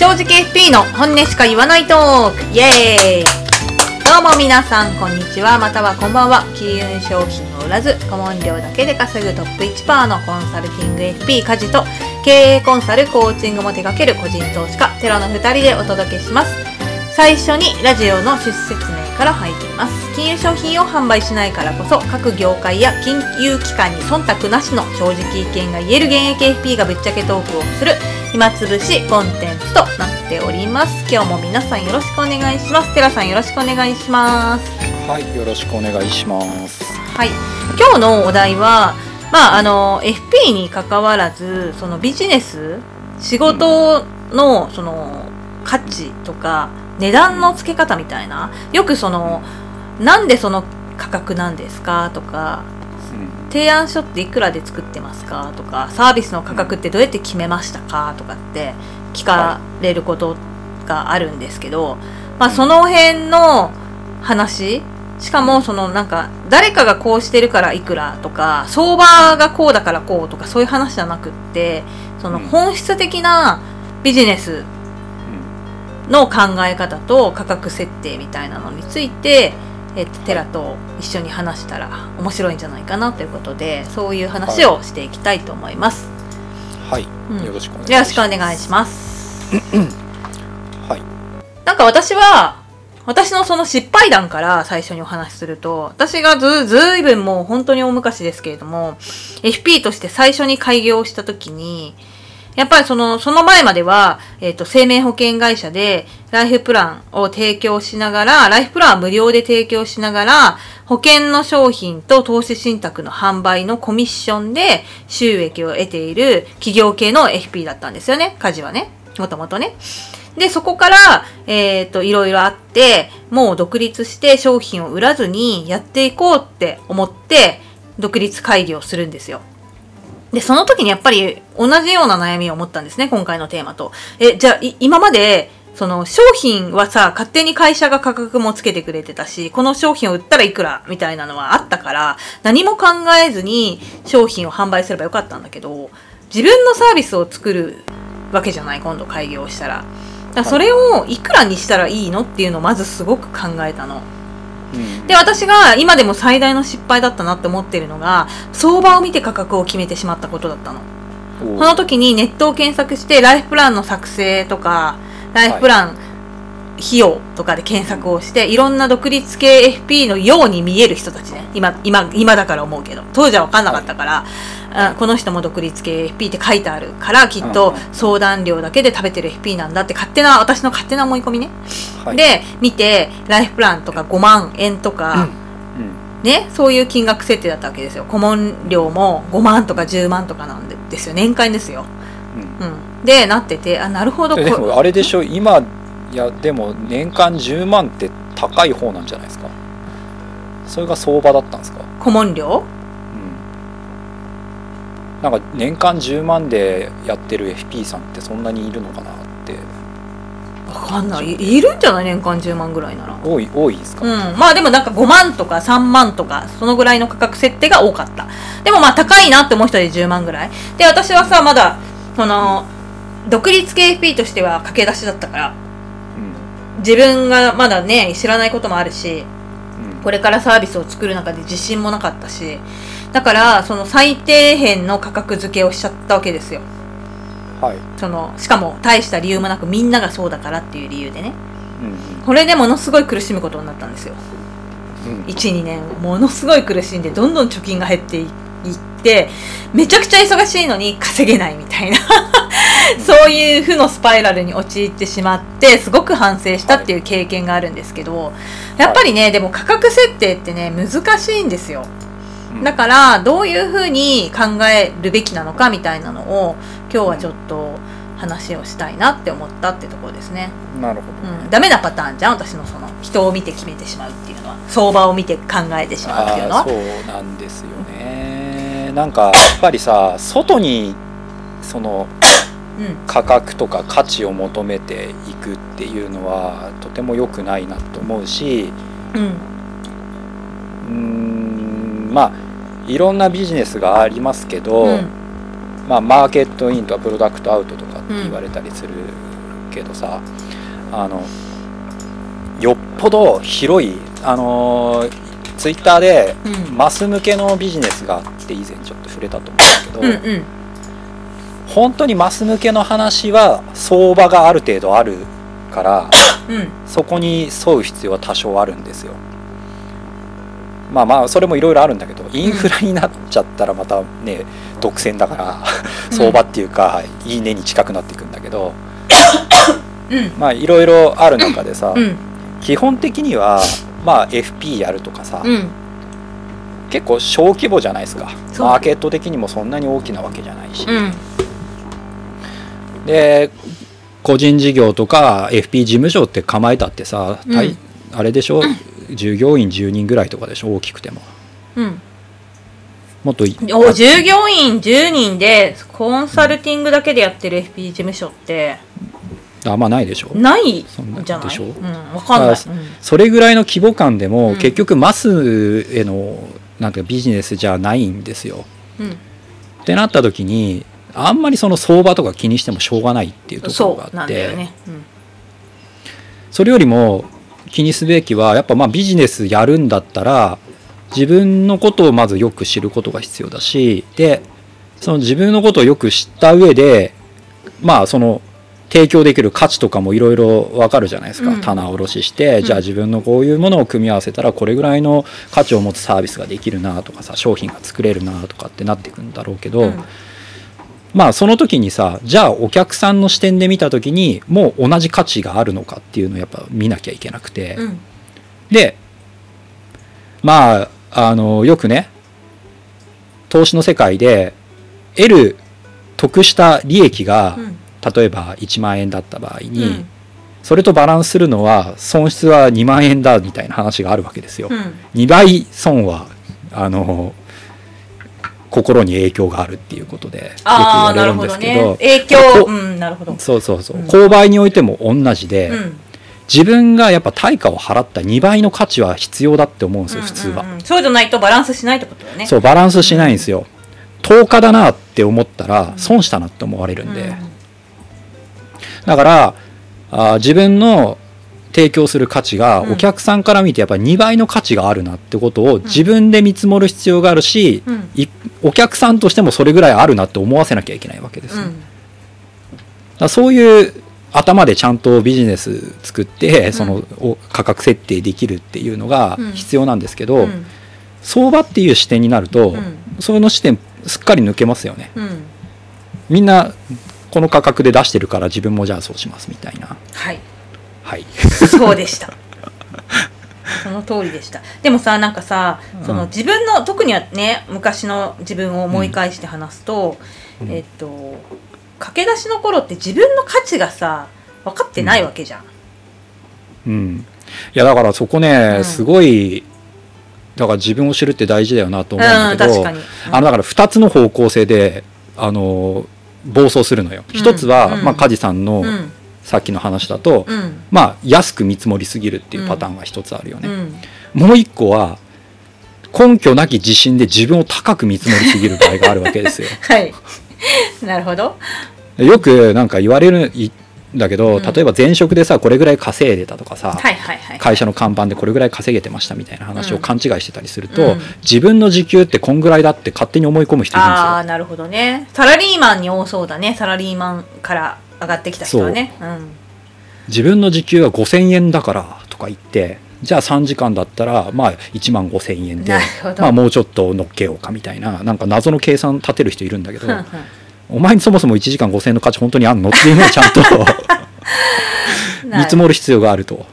正直 FP の本音しか言わないトーク。イエーイ。どうも皆さんこんにちは。またはこんばんは。金融商品を売らず顧問料だけで稼ぐトップ1%のコンサルティング FP 家事と経営コンサルコーチングも手掛ける個人投資家テロの2人でお届けします。最初にラジオの出説明から入っています。金融商品を販売しないからこそ各業界や金融機関に忖度なしの正直意見が言える現役 FP がぶっちゃけトークをする。暇つぶしコンテンツとなっております。今日も皆さんよろしくお願いします。テラさんよろしくお願いします。はい、よろしくお願いします。はい。今日のお題はまああの FP に関わらずそのビジネス仕事のその価値とか値段の付け方みたいな。よくそのなんでその価格なんですかとかうん、提案書っていくらで作ってますか？とかサービスの価格ってどうやって決めましたか？とかって聞かれることがあるんですけど、まあ、その辺の話しかもそのなんか誰かがこうしてるからいくらとか相場がこうだからこうとかそういう話じゃなくってそのうん。本質的なビジネスの考え方と価格設定みたいなのについて、えっと、テラと一緒に話したら面白いんじゃないかなということでそういう話をしていきたいと思います。はい、うんよろしくお願いします。よろしくお願いします。はい、なんか私は私のその失敗談から最初にお話しすると私がずずいぶんもう本当に大昔ですけれども FP として最初に開業した時にやっぱりその、その前までは、えっ、と、生命保険会社で、ライフプランを提供しながら、ライフプランは無料で提供しながら、保険の商品と投資信託の販売のコミッションで収益を得ている企業系の FP だったんですよね。家事はね。もともとね。で、そこから、えっ、と、いろいろあって、もう独立して商品を売らずにやっていこうって思って、独立会議をするんですよ。で、その時にやっぱり同じような悩みを持ったんですね、今回のテーマと。え、じゃあ、今まで、その商品はさ、勝手に会社が価格もつけてくれてたし、この商品を売ったらいくらみたいなのはあったから、何も考えずに商品を販売すればよかったんだけど、自分のサービスを作るわけじゃない、今度開業したら。だらそれをいくらにしたらいいのっていうのをまずすごく考えたの。うん、で私が今でも最大の失敗だったなって思ってるのが相場を見て価格を決めてしまったことだったの。おこの時にネットを検索してライフプランの作成とかライフプラン費用とかで検索をして、い、ろんな独立系 FP のように見える人たちね。今今今だから思うけど。当時は分かんなかったから、あこの人も独立系 FP って書いてあるからきっと相談料だけで食べてる FP なんだって勝手な私の勝手な思い込みね、はい、で見てライフプランとか5万円とか、うん、ね、そういう金額設定だったわけですよ。顧問料も5万とか10万とかなんでですよ。年間ですよ、うん。うん、でなっててあなるほどでもあれでしょ？今いやでも年間10万って高い方なんじゃないですか。それが相場だったんですか？顧問料？うん。なんか年間10万でやってる FP さんってそんなにいるのかなって。わかんない。いいるんじゃない？年間10万ぐらいなら。多い多いですか、うん、まあでもなんか5万とか3万とかそのぐらいの価格設定が多かった。でもまあ高いなって思う人で10万ぐらい。で私はさまだその独立系 FP としては駆け出しだったから。うん自分がまだね知らないこともあるしうん。これからサービスを作る中で自信もなかったしだからその最低限の価格付けをしちゃったわけですよ。はい、そのしかも大した理由もなくみんながそうだからっていう理由でね。うんこれでものすごい苦しむことになったんですよ。うん。うん12年ものすごい苦しんでどんどん貯金が減っていってめちゃくちゃ忙しいのに稼げないみたいな。そういう負のスパイラルに陥ってしまってすごく反省したっていう経験があるんですけどやっぱりねでも価格設定ってね難しいんですよ。うん。だからどういうふうに考えるべきなのかみたいなのを今日はちょっと話をしたいなって思ったってところですね。なるほど。うん、ダメなパターンじゃん私のその人を見て決めてしまうっていうのは。相場を見て考えてしまうっていうのは。そうなんですよねなんかやっぱりさ外にそのうん。価格とか価値を求めていくっていうのはとても良くないなと思うしうん。うーんまあいろんなビジネスがありますけど、うん。まあ、マーケットインとかプロダクトアウトとかって言われたりするけどさあのよっぽど広いあのツイッターでうん。マス向けのビジネスがあって以前ちょっと触れたと思うんだけど、うんうん。本当にマス向けの話は相場がある程度あるからうん。そこに沿う必要は多少あるんですよ。まあまあそれもいろいろあるんだけどインフラになっちゃったらまたね独占だから相場っていうか、いいねに近くなっていくんだけどうん。まあいろいろある中でさ、うん。基本的にはまあ FP やるとかさ、うん結構小規模じゃないですか。マーケット的にもそんなに大きなわけじゃないし、うん。で個人事業とか FP 事務所って構えたってさ、うん。大あれでしょ？従業員10人ぐらいとかでしょ？大きくても。うん。もっといお従業員10人でコンサルティングだけでやってる FP 事務所って。あんまないでしょ。ないそんなじゃないでしょ？うん、わかんない。あ、それぐらいの規模感でも、うん。結局マスへのなんていうかビジネスじゃないんですよ。うん。うんってなった時にあんまりその相場とか気にしてもしょうがないっていうところがあって。ね、うん。それよりも気にすべきはやっぱまあビジネスやるんだったら自分のことをまずよく知ることが必要だしでその自分のことをよく知った上でまあその提供できる価値とかもいろいろ分かるじゃないですか、うん。棚卸しして、ん。じゃあ自分のこういうものを組み合わせたらこれぐらいの価値を持つサービスができるなとかさ商品が作れるなとかってなっていくんだろうけど、うん。まあその時にさじゃあお客さんの視点で見た時にもう同じ価値があるのかっていうのをやっぱ見なきゃいけなくて、うん。でまああのよくね投資の世界で得る得した利益が、うん例えば1万円だった場合に、うん。それとバランスするのは損失は2万円だみたいな話があるわけですよ。うん。2倍損はあの心に影響があるっていうことでよく言われるんですけどね。影響。こうんなるほど。そうそうそう、うん。購買においても同じで、うん。自分がやっぱ対価を払った2倍の価値は必要だって思うんですよ普通は、うんうん。うんそうじゃないとバランスしないってことだよね。そうバランスしないんですよ。10日だなって思ったら損したなって思われるんで、うんだからあー自分の提供する価値がうん。お客さんから見てやっぱり2倍の価値があるなってことを自分で見積もる必要があるし、うん。いお客さんとしてもそれぐらいあるなって思わせなきゃいけないわけですよ、だからそういう頭でちゃんとビジネス作ってそのお価格設定できるっていうのがうん。必要なんですけど、うん。相場っていう視点になると、うん。その視点すっかり抜けますよね。うん。みんなこの価格で出してるから自分もじゃあそうしますみたいな。はい。はい。そうでした。その通りでした。でもさなんかさそのうん自分の特にはね昔の自分を思い返して話すと、うん。えっと駆け出しの頃って自分の価値がさ分かってないわけじゃん、うん。いやだからそこね、うん。すごいだから自分を知るって大事だよなと思うんうん、だけど、あのだから2つの方向性であの暴走するのよ。うん。一つは、うん。まあ、梶さんのうん。さっきの話だと、うん。まあ安く見積もりすぎるっていうパターンが一つあるよね。うん。もう一個は根拠なき自信で自分を高く見積もりすぎる場合があるわけですよ。はい。なるほど。よくなんか言われるんだけど、うん。例えば前職でさこれぐらい稼いでたとかさ、はいはいはい。会社の看板でこれぐらい稼げてましたみたいな話を勘違いしてたりすると、うん。自分の時給ってこんぐらいだって勝手に思い込む人いるんですよ。ああなるほどね。サラリーマンに多そうだね。サラリーマンから上がってきた人はね。う。ん。自分の時給は5,000円だからとか言ってじゃあ3時間だったらまあ1万5,000円でまあもうちょっと乗っけようかみたいななんか謎の計算立てる人いるんだけどふんふんお前にそもそも1時間5,000円の価値本当にあんの？っていうのをちゃんと。見積もる必要があると。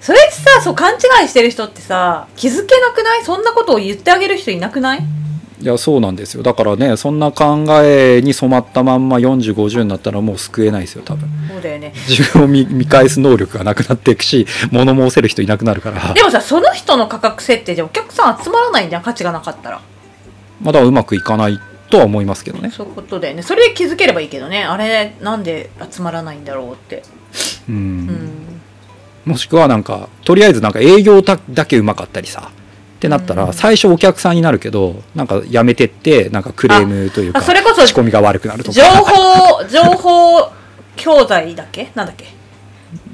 それってさそう勘違いしてる人ってさ気づけなくない？そんなことを言ってあげる人いなくない？いやそうなんですよ。だからねそんな考えに染まったまんま4050になったらもう救えないですよ多分。そうだよね。自分を見見返す能力がなくなっていくし物申せる人いなくなるから。でもさその人の価格設定じゃお客さん集まらないんじゃん価値がなかったら。まだうまくいかないとは思いますけどね。そういうことだよね。それで気づければいいけどね。あれなんで集まらないんだろうって。うん。うん。もしくはなんかとりあえずなんか営業だだけうまかったりさ。ってなったうん。ら最初お客さんになるけどなんかやめてってなんかクレームというかあそれこそ仕込みが悪くなると情か報情報教材だっけ？なんだっけ？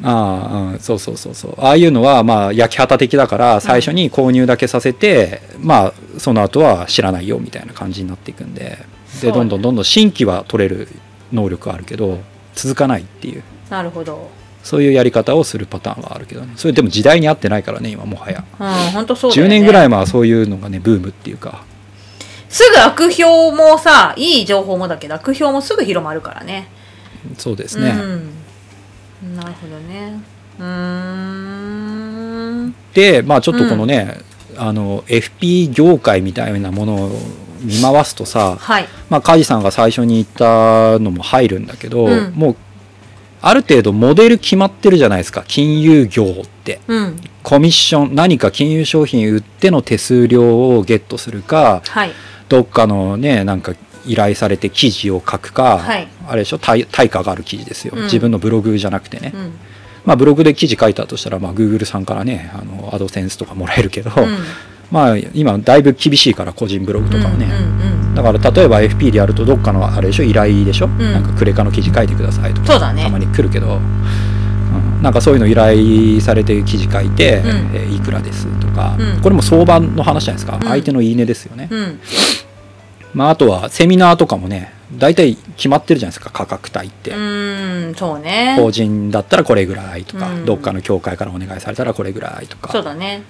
ああ、うん、そうそうそうそう。ああいうのはまあ焼き畑的だから最初に購入だけさせて、まあその後は知らないよみたいな感じになっていくんで。でどんどんどんどん新規は取れる能力はあるけど続かないっていう。なるほど。そういうやり方をするパターンはあるけどね。それでも時代に合ってないからね今もはや、うん本当そうだよ10ね年ぐらい前はそういうのがねブームっていうか。すぐ悪評もさいい情報もだけど悪評もすぐ広まるからね。そうですね、うん、なるほどね。うーん。でまあちょっとこのね、あの FP 業界みたいなものを見回すとさ、はい。まあ、梶さんが最初に言ったのも入るんだけど、うん。もうある程度モデル決まってるじゃないですか。金融業って。うん。コミッション何か金融商品売っての手数料をゲットするかはい。どっかのねなんか依頼されて記事を書くか、はい。あれでしょ対対価がある記事ですよ、うん。自分のブログじゃなくてね、うん。まあブログで記事書いたとしたら、まあ、Google さんからねあのアドセンスとかもらえるけど、うん。まあ今だいぶ厳しいから個人ブログとかはね、だから例えば FP でやるとどっかのあれでしょ依頼でしょ、ん。なんかクレカの記事書いてくださいとかね。たまに来るけど、うん。なんかそういうの依頼されて記事書いて、うん。えーいくらですとか、うん。これも相場の話じゃないですか、ん。相手のいいねですよね、うんまあ、あとはセミナーとかもね大体決まってるじゃないですか価格帯って、うんそうね。法人だったらこれぐらいとか、うん。どっかの協会からお願いされたらこれぐらいとか。そうだね。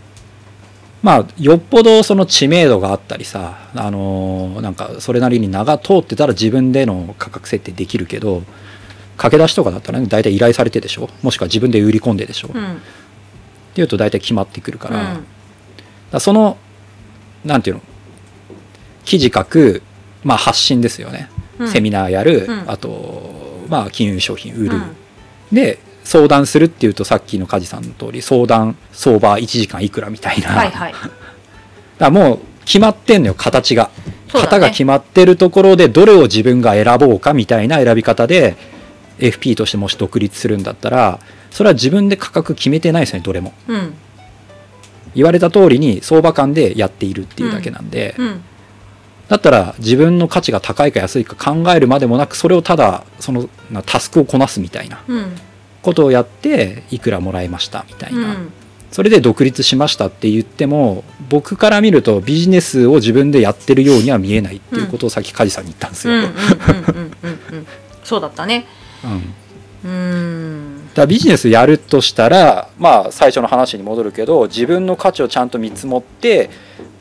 まあよっぽどその知名度があったりさ、あのーなんかそれなりに名が通ってたら自分での価格設定できるけど駆け出しとかだったらね大体依頼されてでしょ？もしくは自分で売り込んででしょ、っうん。ていうと大体決まってくるから,、うん。そのなんていうの？記事書く、まあ、発信ですよね、うん。セミナーやる、うん。あと、まあ、金融商品売る、うん。で相談するっていうとさっきの梶さんの通り相談相場1時間いくらみたいな、はいはい。だもう決まってんのよ形が、ね。型が決まってるところでどれを自分が選ぼうかみたいな選び方で FP としてもし独立するんだったらそれは自分で価格決めてないですねどれも。うん。言われた通りに相場感でやっているっていうだけなんで、うんだったら自分の価値が高いか安いか考えるまでもなくそれをただそのなタスクをこなすみたいなうん。ことをやっていくらもらいましたみたいな、うん。それで独立しましたって言っても僕から見るとビジネスを自分でやってるようには見えないっていうことをさっき梶さんに言ったんですよ。そうだったね。うん。うん。だビジネスやるとしたらまあ最初の話に戻るけど自分の価値をちゃんと見積もって、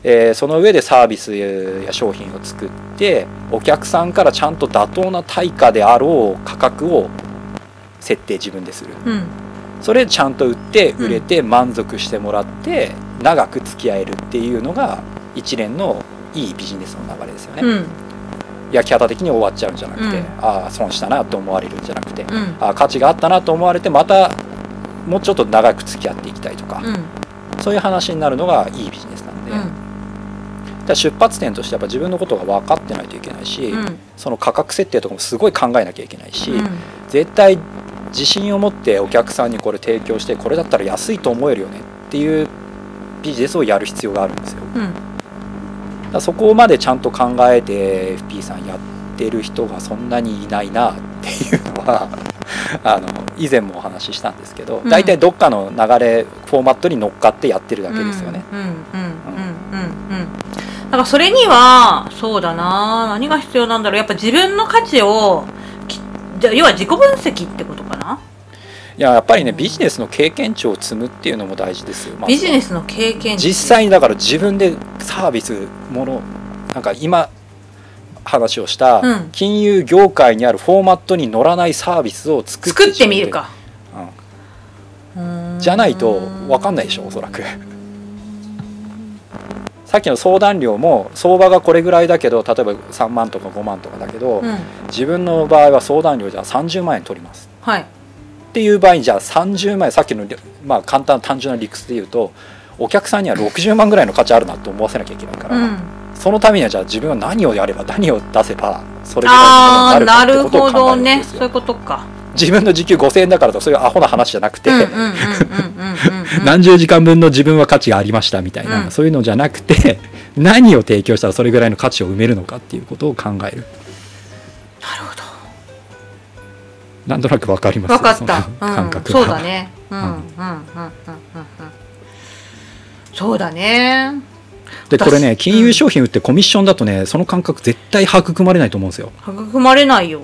えーその上でサービスや商品を作ってお客さんからちゃんと妥当な対価であろう価格を設定自分でする。うん。それちゃんと売ってうん売れて満足してもらって長く付き合えるっていうのが一連のいいビジネスの流れですよね、うん。焼き方的に終わっちゃうんじゃなくて、うん。ああ損したなと思われるんじゃなくて、うん。あ価値があったなと思われてまたもうちょっと長く付き合っていきたいとか、うん。そういう話になるのがいいビジネスなんで、出発点としてやっぱ自分のことが分かってないといけないし、うん。その価格設定とかもすごい考えなきゃいけないし、うん。絶対自信を持ってお客さんにこれ提供してこれだったら安いと思えるよねっていうビジネスをやる必要があるんですよ。うん。らそこまでちゃんと考えて FP さんやってる人がそんなにいないなっていうのは あの以前もお話ししたんですけどうん。大体どっかの流れフォーマットに乗っかってやってるだけですよね。うんうんうんうんうんうんだからそれにはそうだな何が必要なんだろう。やっぱ自分の価値をきじゃあ要は自己分析ってことかな？いややっぱりねビジネスの経験値を積むっていうのも大事ですよ。ビジネスの経験値。実際にだから自分でサービスものなんか今話をしたうん。金融業界にあるフォーマットに乗らないサービスを作って作ってみるか。うん。じゃないと分かんないでしょおそらくさっきの相談料も相場がこれぐらいだけど例えば3万とか5万とかだけど、うん。自分の場合は相談料じゃあ30万円取ります。はい。っていう場合にじゃあ30万円さっきの、まあ、簡単な単純な理屈で言うとお客さんには60万ぐらいの価値あるなと思わせなきゃいけないから、うん。そのためにはじゃあ自分は何をやれば何を出せばそれぐらいのものにななるかってことをるほど考える。んですよね。そういうことか自分の時給5000円だからとそういうアホな話じゃなくて、何十時間分の自分は価値がありましたみたいな、うん。そういうのじゃなくて 何を提供したらそれぐらいの価値を埋めるのかっていうことを考える。なるほど。なんとなくわかります？分かった、感覚が。そうだね。うん。うんうんうんうんうんそうだね。でこれね私金融商品売ってコミッションだとねその感覚絶対育まれないと思うんですよ。育まれないよ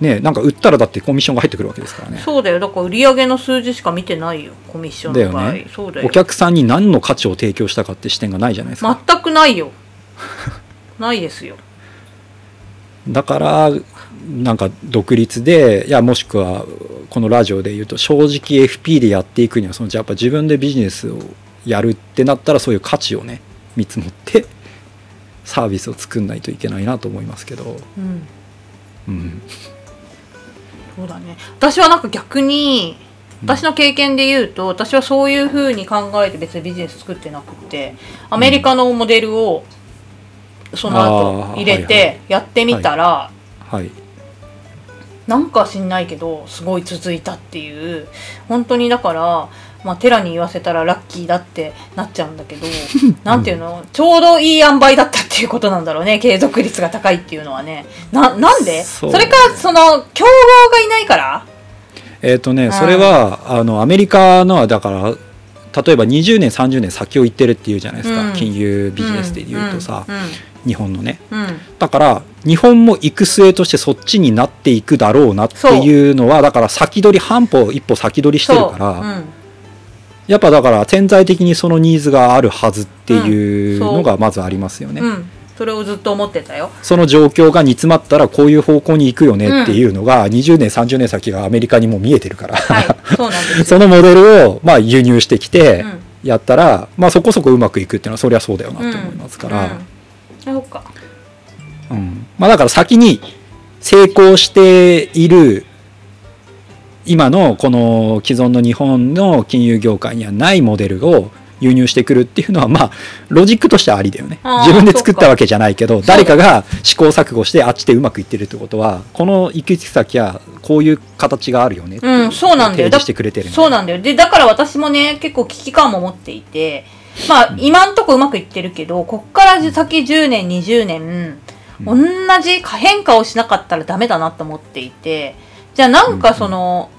ねなんか売ったらだってコミッションが入ってくるわけですからね。そうだよ。だから売上の数字しか見てないよ。コミッションの場合だよね。そうだよ。お客さんに何の価値を提供したかって視点がないじゃないですか、全くないよ。ないですよ。だからなんか独立でいやもしくはこのラジオで言うと正直 FP でやっていくにはそのじゃあやっぱ自分でビジネスをやるってなったらそういう価値をね見積もってサービスを作んないといけないなと思いますけど、うん。うん、そうだね。私はなんか逆に私の経験で言うと私はそういうふうに考えて別にビジネス作ってなくってアメリカのモデルをその後入れてやってみたらはい。なんか知んないけどすごい続いたっていう。本当にだからまあテラに言わせたらラッキーだってなっちゃうんだけど なんていうの？ちょうどいい塩梅だったっていうことなんだろうね。継続率が高いっていうのはね。ななんで？それかその競合がいないから？えっ、とねん。それはあのアメリカのはだから例えば20年30年先を行ってるっていうじゃないですか、うん。金融ビジネスで言うとさ、うん。日本のね。うん。うんだから日本も行く末としてそっちになっていくだろうなっていうのはだから先取り半歩一歩先取りしてるから、やっぱだから潜在的にそのニーズがあるはずっていうのがまずありますよね、うん、それをずっと思ってたよ。その状況が煮詰まったらこういう方向に行くよねっていうのが20年30年先がアメリカにも見えてるから、はい、そうなんですよ。そのモデルをまあ輸入してきてうん。やったら、まあ、そこそこうまくいくっていうのはそりゃそうだよなと思いますから、うん。うん。まあ、だから先に成功している今のこの既存の日本の金融業界にはないモデルを輸入してくるっていうのはまあロジックとしてはありだよね自分で作ったわけじゃないけど誰かが試行錯誤してあっちでうまくいってるってことはこの行き先はこういう形があるよねってうん、そうなんだよ。提示してくれてるそうなんだよ。で、だから私もね、結構危機感も持っていて、まあ、今んとこうまくいってるけど、こっから先10年、20年、同じ変化をしなかったらダメだなと思っていて、じゃあなんかその、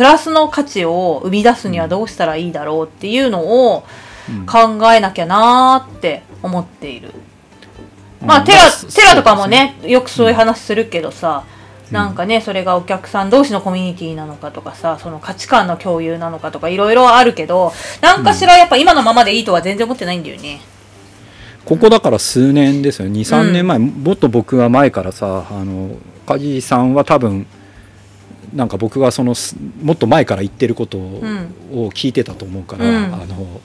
プラスの価値を生み出すにはどうしたらいいだろうっていうのをうん。考えなきゃなーって思っている。まあ、うんテラ、そうテラとかもね、よくそういう話するけどさ、うん。なんかね、それがお客さん同士のコミュニティなのかとかさ、その価値観の共有なのかとかいろいろあるけど、なんかしらやっぱ今のままでいいとは全然思ってないんだよね。ここだから数年ですよ23うん年前、もっと僕は前からさあの梶さんは多分なんか僕がそのすもっと前から言ってることを,、ん。聞いてたと思うから、うん。あの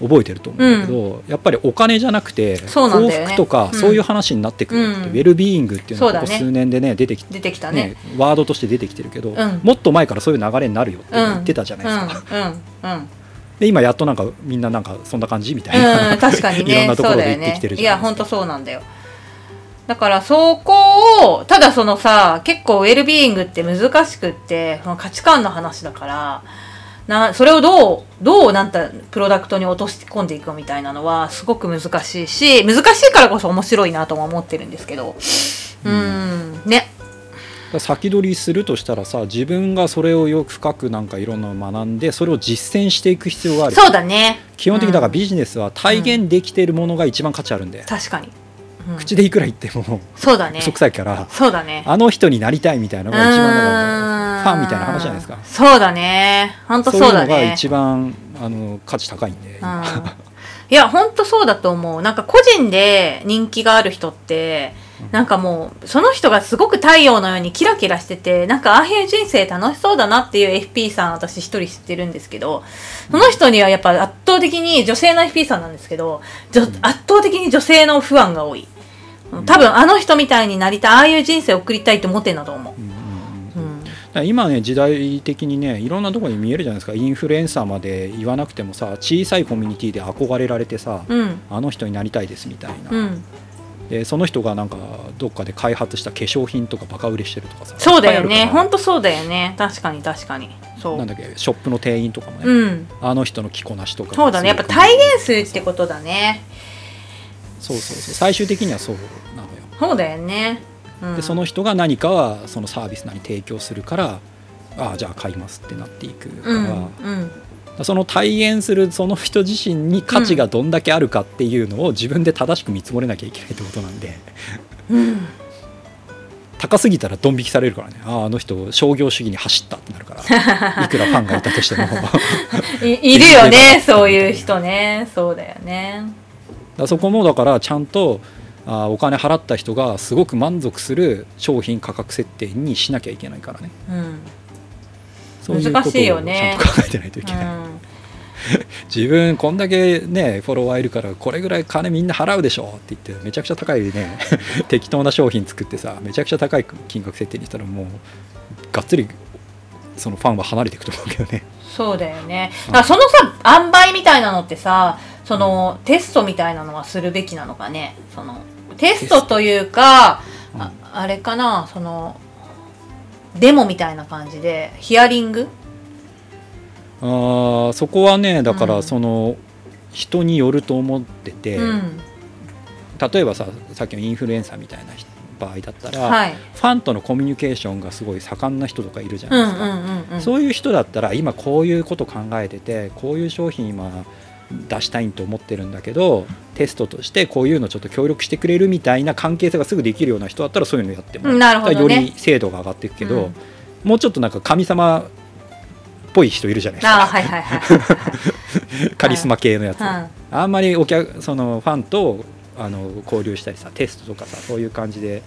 覚えてると思うんだけど、やっぱりお金じゃなくてね。幸福とか、うん。そういう話になってくるうん。ウェルビーイングっていうのがここ数年でね出てきて、出てきたね。ね。ワードとして出てきてるけど、うん。もっと前からそういう流れになるよって言ってたじゃないですか。うん、うん、うん。で今やっとなんかみんななんかそんな感じみたいな、うん、確かに いろんねなところで言ってきてるじいやゃないですか。本当そうなんだよだからそこをただそのさ結構ウェルビーイングって難しくってその価値観の話だからなそれをどうどうなんたプロダクトに落とし込んでいくかみたいなのはすごく難しいし難しいからこそ面白いなとも思ってるんですけど。うん。ね。先取りするとしたらさ自分がそれをよく深くなんかいろんなのを学んでそれを実践していく必要がある。そうだね。基本的にだからうん。ビジネスは体現できているものが一番価値あるんで、確かに、うん口でいくら言ってもそうだね。嘘くさいから、そうだね。あの人になりたいみたいなのが一番だからファンみたいな話じゃないですか。そうだね。本当そういうのがそうだね一番あの価値高いんで、うん。いや本当そうだと思う。なんか個人で人気がある人ってなんかもうその人がすごく太陽のようにキラキラしててなんかああいう人生楽しそうだなっていう FP さん私一人知ってるんですけどその人にはやっぱ圧倒的に女性の FP さんなんですけど圧倒的に女性の不安が多い。多分あの人みたいになりたいああいう人生を送りたいって思ってんだと思う。今ね時代的にねいろんなところに見えるじゃないですか。インフルエンサーまで言わなくてもさ小さいコミュニティで憧れられてさ、うん。あの人になりたいですみたいな、うんでその人がなんかどっかで開発した化粧品とかバカ売れしてるとかさ。そうだよね。本当そうだよね。確かに確かに。そう。なんだっけショップの店員とかもね、うん。あの人の着こなしとか。そうだね。やっぱ体現するってことだね。そうそうそう。最終的にはそうなのよ。そうだよね。うん。でその人が何かはそのサービスなり提供するからああじゃあ買いますってなっていくから、うんうんその体現するその人自身に価値がどんだけあるかっていうのを自分で正しく見積もれなきゃいけないってことなんで。うん。高すぎたらドン引きされるからね。あああの人商業主義に走ったってなるから。いくらファンがいたとしても。い いるよね。そういう人ね。そうだよね。らそこもだからちゃんとああお金払った人がすごく満足する商品価格設定にしなきゃいけないからね。うんそういうことを難しいよね。ちゃんと考えてないといけない、自分こんだけねフォロワーいるからこれぐらい金みんな払うでしょって言ってめちゃくちゃ高いね 適当な商品作ってさめちゃくちゃ高い金額設定にしたらもうがっつりそのファンは離れていくと思うけどね。そうだよね。だからそのさ塩梅みたいなのってさそのテストみたいなのはするべきなのかね？そのテスト。というかうん。ああれかな？そのデモみたいな感じでヒアリング？あーそこはねだかうんらその人によると思ってて、うん。例えばささっきのインフルエンサーみたいな人場合だったら、はい。ファンとのコミュニケーションがすごい盛んな人とかいるじゃないですか、そういう人だったら今こういうこと考えててこういう商品今出したいと思ってるんだけどテストとしてこういうのちょっと協力してくれるみたいな関係性がすぐできるような人だったらそういうのやってもうんなるほどね。より精度が上がっていくけど、うん。もうちょっとなんか神様っぽい人いるじゃないですか。はいはい。はい。カリスマ系のやつ、うん。あんまりお客そのファンとあの交流したりさテストとかさそういう感じで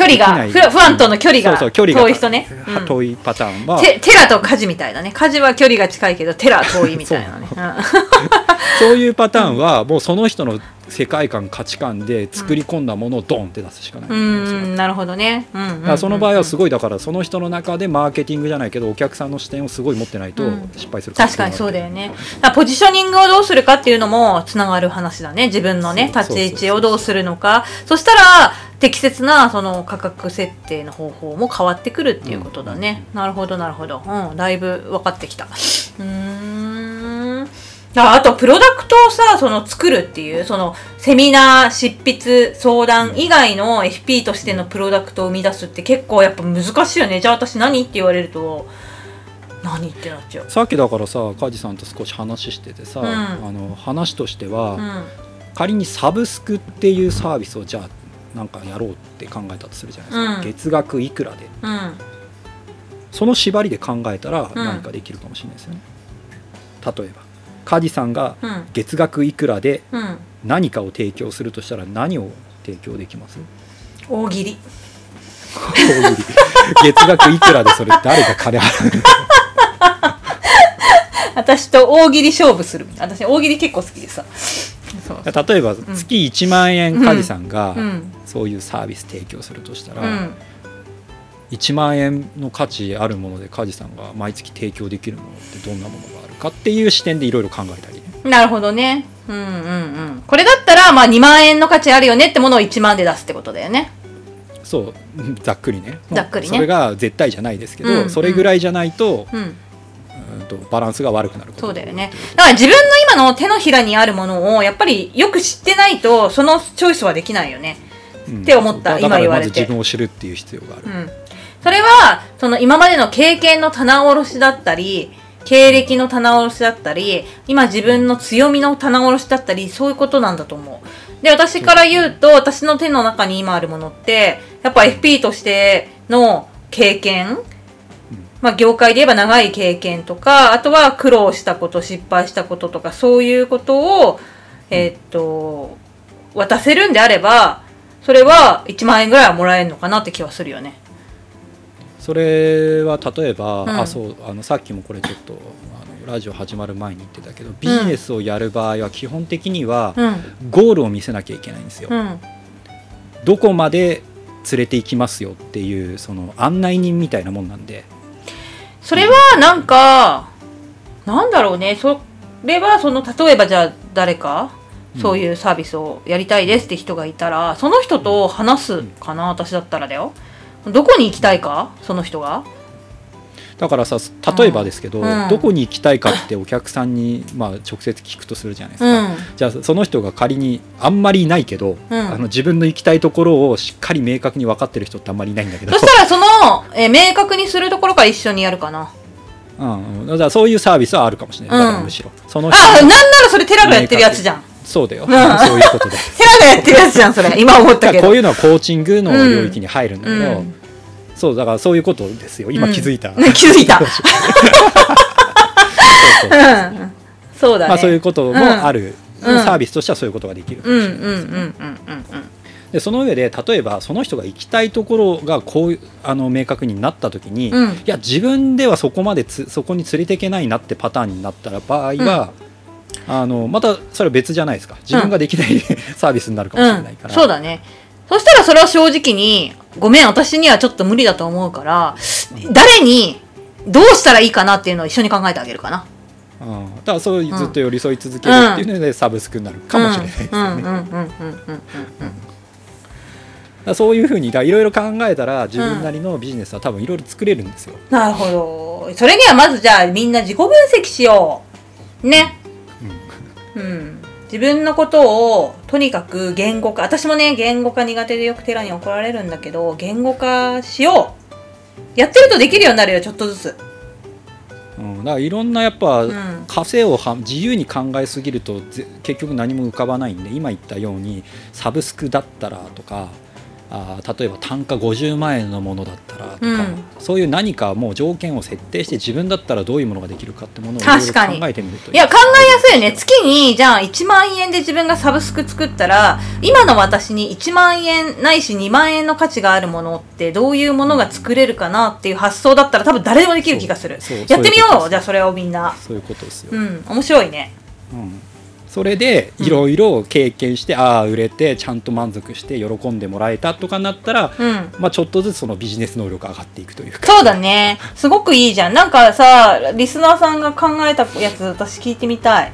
距離がフファンとの距離が遠い人ね、うん。遠いパターンは、テテラとカジみたいなね。カジは距離が近いけどテラは遠いみたいなね。そう いうパターンはもうその人の世界観価値観で作り込んだものをドンって出すしかない、うんうんなるほどね、うんうんうん。うんだからその場合はすごいだからその人の中でマーケティングじゃないけどお客さんの視点をすごい持ってないとうん。失敗する確かにそうだよね。ポジショニングをどうするかっていうのもつながる話だね。自分のね立ち位置をどうするのか。そしたら適切なその価格設定の方法も変わってくるっていうことだね、なるほどなるほど。うんだいぶ分かってきた。うーんああとプロダクトをさその作るっていうそのセミナー執筆相談以外の FP としてのプロダクトを生み出すって結構やっぱ難しいよね。じゃあ私何って言われると何ってなっちゃう。さっきだからさ梶さんと少し話しててさ、うん。あの話としては、うん。仮にサブスクっていうサービスをじゃあなんかやろうって考えたとするじゃないですか、うん。月額いくらでうん。その縛りで考えたらうん。何かできるかもしれないですよね、例えば梶さんがうん。月額いくらでうん。何かを提供するとしたら何を提供できます？大喜利。月額いくらでそれ誰が金払う私と大喜利勝負する。私大喜利結構好きでさ。例えば月1万円梶さんがうん。そういうサービス提供するとしたら、うん。1万円の価値あるもので梶さんが毎月提供できるものってどんなものが？かっていう視点でいろいろ考えたりね。なるほどね。うんうんうん。これだったらまあ2万円の価値あるよねってものを1万で出すってことだよね。そう。う んざっくりね。ざっくりね。それが絶対じゃないですけど、うんそれぐらいじゃないと,、うん。うんとバランスが悪くなることそうだよね。だから自分の今の手のひらにあるものをやっぱりよく知ってないとそのチョイスはできないよね。うん。って思っただ今言われて。だからまず自分を知るっていう必要がある、うん。それはその今までの経験の棚卸しだったり経歴の棚卸しだったり今自分の強みの棚卸しだったりそういうことなんだと思う。で私から言うと私の手の中に今あるものってやっぱ FP としての経験まあ業界で言えば長い経験とかあとは苦労したこと失敗したこととかそういうことをえーっと渡せるんであればそれは1万円ぐらいはもらえるのかなって気はするよねそれは例えば、うん。あそうあのさっきもこれちょっとあのラジオ始まる前に言ってたけどビジネスをやる場合は基本的にはうん。ゴールを見せなきゃいけないんですよ、うん。どこまで連れて行きますよっていうその案内人みたいなもんなんで。それはなんか、なんだろうね。それはその例えばじゃあ誰かうん。そういうサービスをやりたいですって人がいたら、その人と話すかな私だったらだよどこに行きたいか？その人が。だからさ例えばですけど、うん。どこに行きたいかってお客さんに、まあ、直接聞くとするじゃないですか、うん。じゃあその人が仮にあんまりいないけど、うん。あの自分の行きたいところをしっかり明確に分かってる人ってあんまりいないんだけど。そしたらその、えー明確にするところから一緒にやるかな？うんうん、だからそういうサービスはあるかもしれない、だからうんむしろ。その人あなんならそれテラがやってるやつじゃんそうだよ、ん。そういうことでテ ラがやってるやつじゃんそれ。今思ったけど。こういうのはコーチングの領域に入るんだけど、うん。そうだからそういうことですよ。今気づいた、うん気づいた。そうだね。まあ、そういうこともある、うん。サービスとしてはそういうことができる、うんうんうんうんうん。でその上で例えばその人が行きたいところがこういうあの明確になった時に、うん。いや自分ではそこまでつそこに連れていけないなってパターンになったら場合は、あのまたそれは別じゃないですか。自分ができない、サービスになるかもしれないから、そうだね。そしたらそれは正直にごめん私にはちょっと無理だと思うから誰にどうしたらいいかなっていうのを一緒に考えてあげるかな。うんだからそういうずっと寄り添い続けるっていうので、サブスクになるかもしれないですよね。うん。うん。うん。うん。うん。うん。うん。だからそういうふうにいろいろ考えたら自分なりのビジネスは多分いろいろ作れるんですよ。なるほど。それにはまずじゃあみんな自己分析しよう。ねうん。自分のことをとにかく言語化私もね言語化苦手でよくテラに怒られるんだけど言語化しよう。やってるとできるようになるよちょっとずつ。うん、だからいろんなやっぱん。稼をは自由に考えすぎるとぜ結局何も浮かばないんで今言ったようにサブスクだったらとかあー例えば単価50万円のものだったらとか、うん。そういう何かもう条件を設定して自分だったらどういうものができるかってものを考えてみるといや考えやすいよね。月にじゃあ1万円で自分がサブスク作ったら今の私に1万円ないし2万円の価値があるものってどういうものが作れるかなっていう発想だったら多分誰でもできる気がする。やってみよう。じゃあそれをみんな。そういうことですよ。うん面白いね。うんそれでいろいろ経験して、ああ売れてちゃんと満足して喜んでもらえたとかなったら、うん。まあ、ちょっとずつそのビジネス能力が上がっていくというか。そうだね。すごくいいじゃん。なんかさリスナーさんが考えたやつ私聞いてみたい。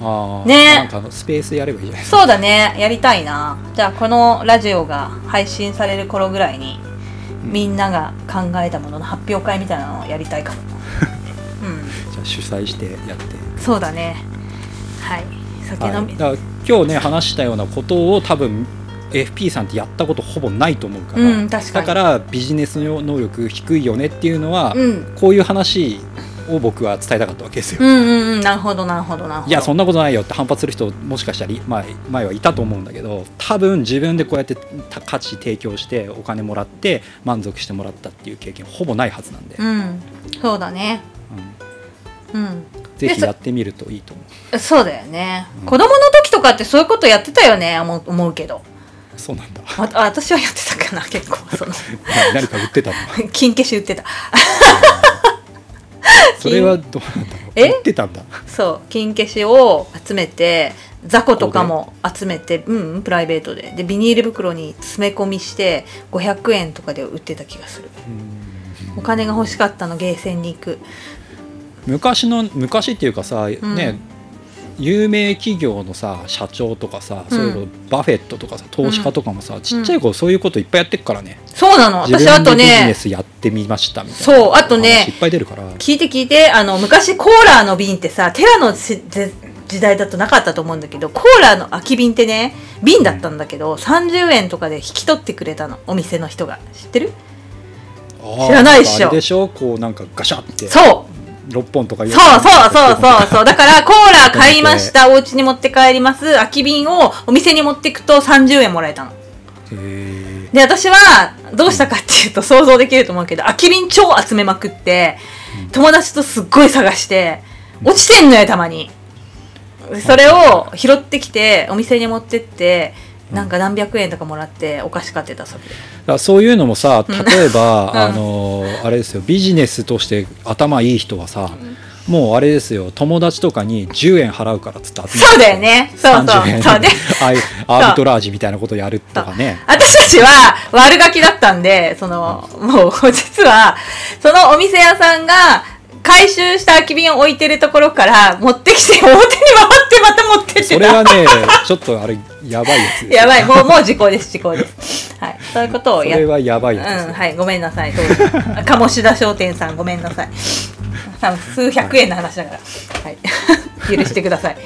あーね。なんかあのスペースやればいいじゃないですか。そうだね。やりたいな。じゃあこのラジオが配信される頃ぐらいにみんなが考えたものの発表会みたいなのをやりたいかも。うん。じゃあ主催してやって。そうだね。はい酒飲み、はい、今日ね話したようなことを多分 FP さんってやったことほぼないと思うから、うん確かに。だからビジネスの能力低いよねっていうのは、うん。こういう話を僕は伝えたかったわけですよ。うんうんうんなるほどなるほどなるほど。いやそんなことないよって反発する人もしかしたら前前はいたと思うんだけど多分自分でこうやってた価値提供してお金もらって満足してもらったっていう経験ほぼないはずなんで、うん。そうだね。うん。うんぜひやってみるといいと思う。そうだよね、うん。子供の時とかってそういうことやってたよね。思う思うけど。そうなんだ。ああ私はやってたかな結構。その。何か売ってたの？金消し売ってた。それはどうなんだろう。え？売ってたんだ。そう。金消しを集めて雑魚とかも集めてうんうんプライベートで。でビニール袋に詰め込みして500円とかで売ってた気がする。お金が欲しかったのゲーセンに行く昔の昔っていうかさ、ん。ね有名企業のさ社長とかさ、そういうのバフェットとかさ投資家とかもさ、ちっちゃい頃そういうこといっぱいやってっからね、そうなの。自私あと分でビジネねスやってみましたみたいなそうあとね話いっぱい出るから。聞いて聞いてあの昔コーラーの瓶ってさテラの時代だとなかったと思うんだけどコーラーの空き瓶ってね瓶だったんだけど30円とかで引き取ってくれたの。お店の人が。知ってる？知らないっしょ。あれでしょ？こうなんかガシャって。そう6本とかそうそうそうそうそう。だから、コーラ買いました。お家に持って帰ります。空き瓶をお店に持っていくと30円もらえたの。へえで、私は、どうしたかっていうと想像できると思うけど、空き瓶超集めまくって、友達とすっごい探して、落ちてんのよ、たまに。それを拾ってきて、お店に持ってって、なんか何百円とかもらってお菓子買ってたそれで。だそういうのもさうん。例えば、うん。あのあれですよビジネスとして頭いい人はさ、もうあれですよ友達とかに10円払うからっつって集めてそうだよね。そうそう。30円。そうでああいうアービトラージみたいなことやるとかね。私たちは悪ガキだったんで、その、もう実は、そのお店屋さんが回収した空き瓶を置いてるところから持ってきて表に回ってまた持ってってそれはねちょっとあれやばいやつですやばい。もう もう時効です時効です。はい。そういうことをやっそれはやばいやつですうん、はい、ごめんなさい。どうぞ。鴨志田商店さん、ごめんなさい。多分数百円の話だから、はい、許してください。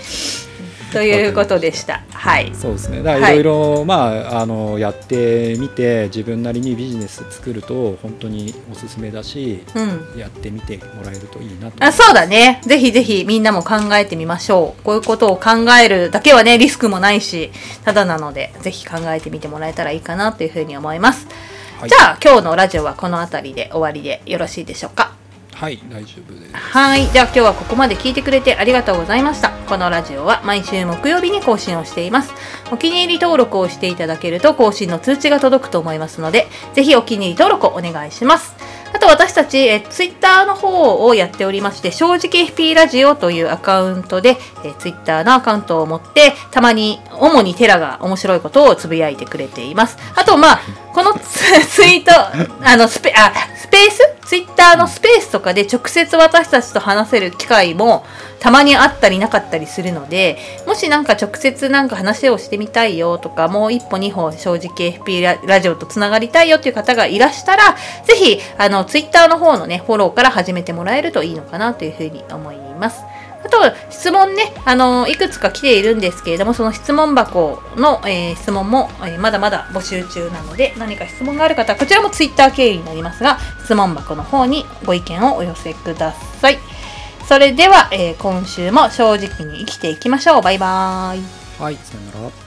ということでした。はい。そうですねだからはいいろいろ、まああのやってみて自分なりにビジネス作ると本当におすすめだしうん。やってみてもらえるといいなとあそうだね。ぜひぜひみんなも考えてみましょう。こういうことを考えるだけはね、リスクもないし、ただなので、ぜひ考えてみてもらえたらいいかなというふうに思います。はいじゃあ、今日のラジオはこの辺りで終わりでよろしいでしょうか？はい大丈夫ですはい。じゃあ今日はここまで聞いてくれてありがとうございました。このラジオは毎週木曜日に更新をしています。お気に入り登録をしていただけると更新の通知が届くと思いますので、ぜひお気に入り登録をお願いします。あと私たち、えツイッターの方をやっておりまして、正直 FP ラジオというアカウントで、えツイッターのアカウントを持って、たまに、主にテラが面白いことをつぶやいてくれています。あと、まあ、このツツイート、あの、スペ、あ、スペース？ツイッターのスペースとかで直接私たちと話せる機会もたまにあったりなかったりするので、もしなんか直接なんか話をしてみたいよとか、もう一歩二歩正直 FP ララジオとつながりたいよっていう方がいらしたら、ぜひ、あの、ツイッターの方のね、フォローから始めてもらえるといいのかなというふうに思います。あと、質問ね、あの、いくつか来ているんですけれども、その質問箱の、えー質問も、えーまだまだ募集中なので、何か質問がある方は、こちらもツイッター経由になりますが、質問箱の方にご意見をお寄せください。それでは、えー今週も正直に生きていきましょう。バイバーイ。はいさよなら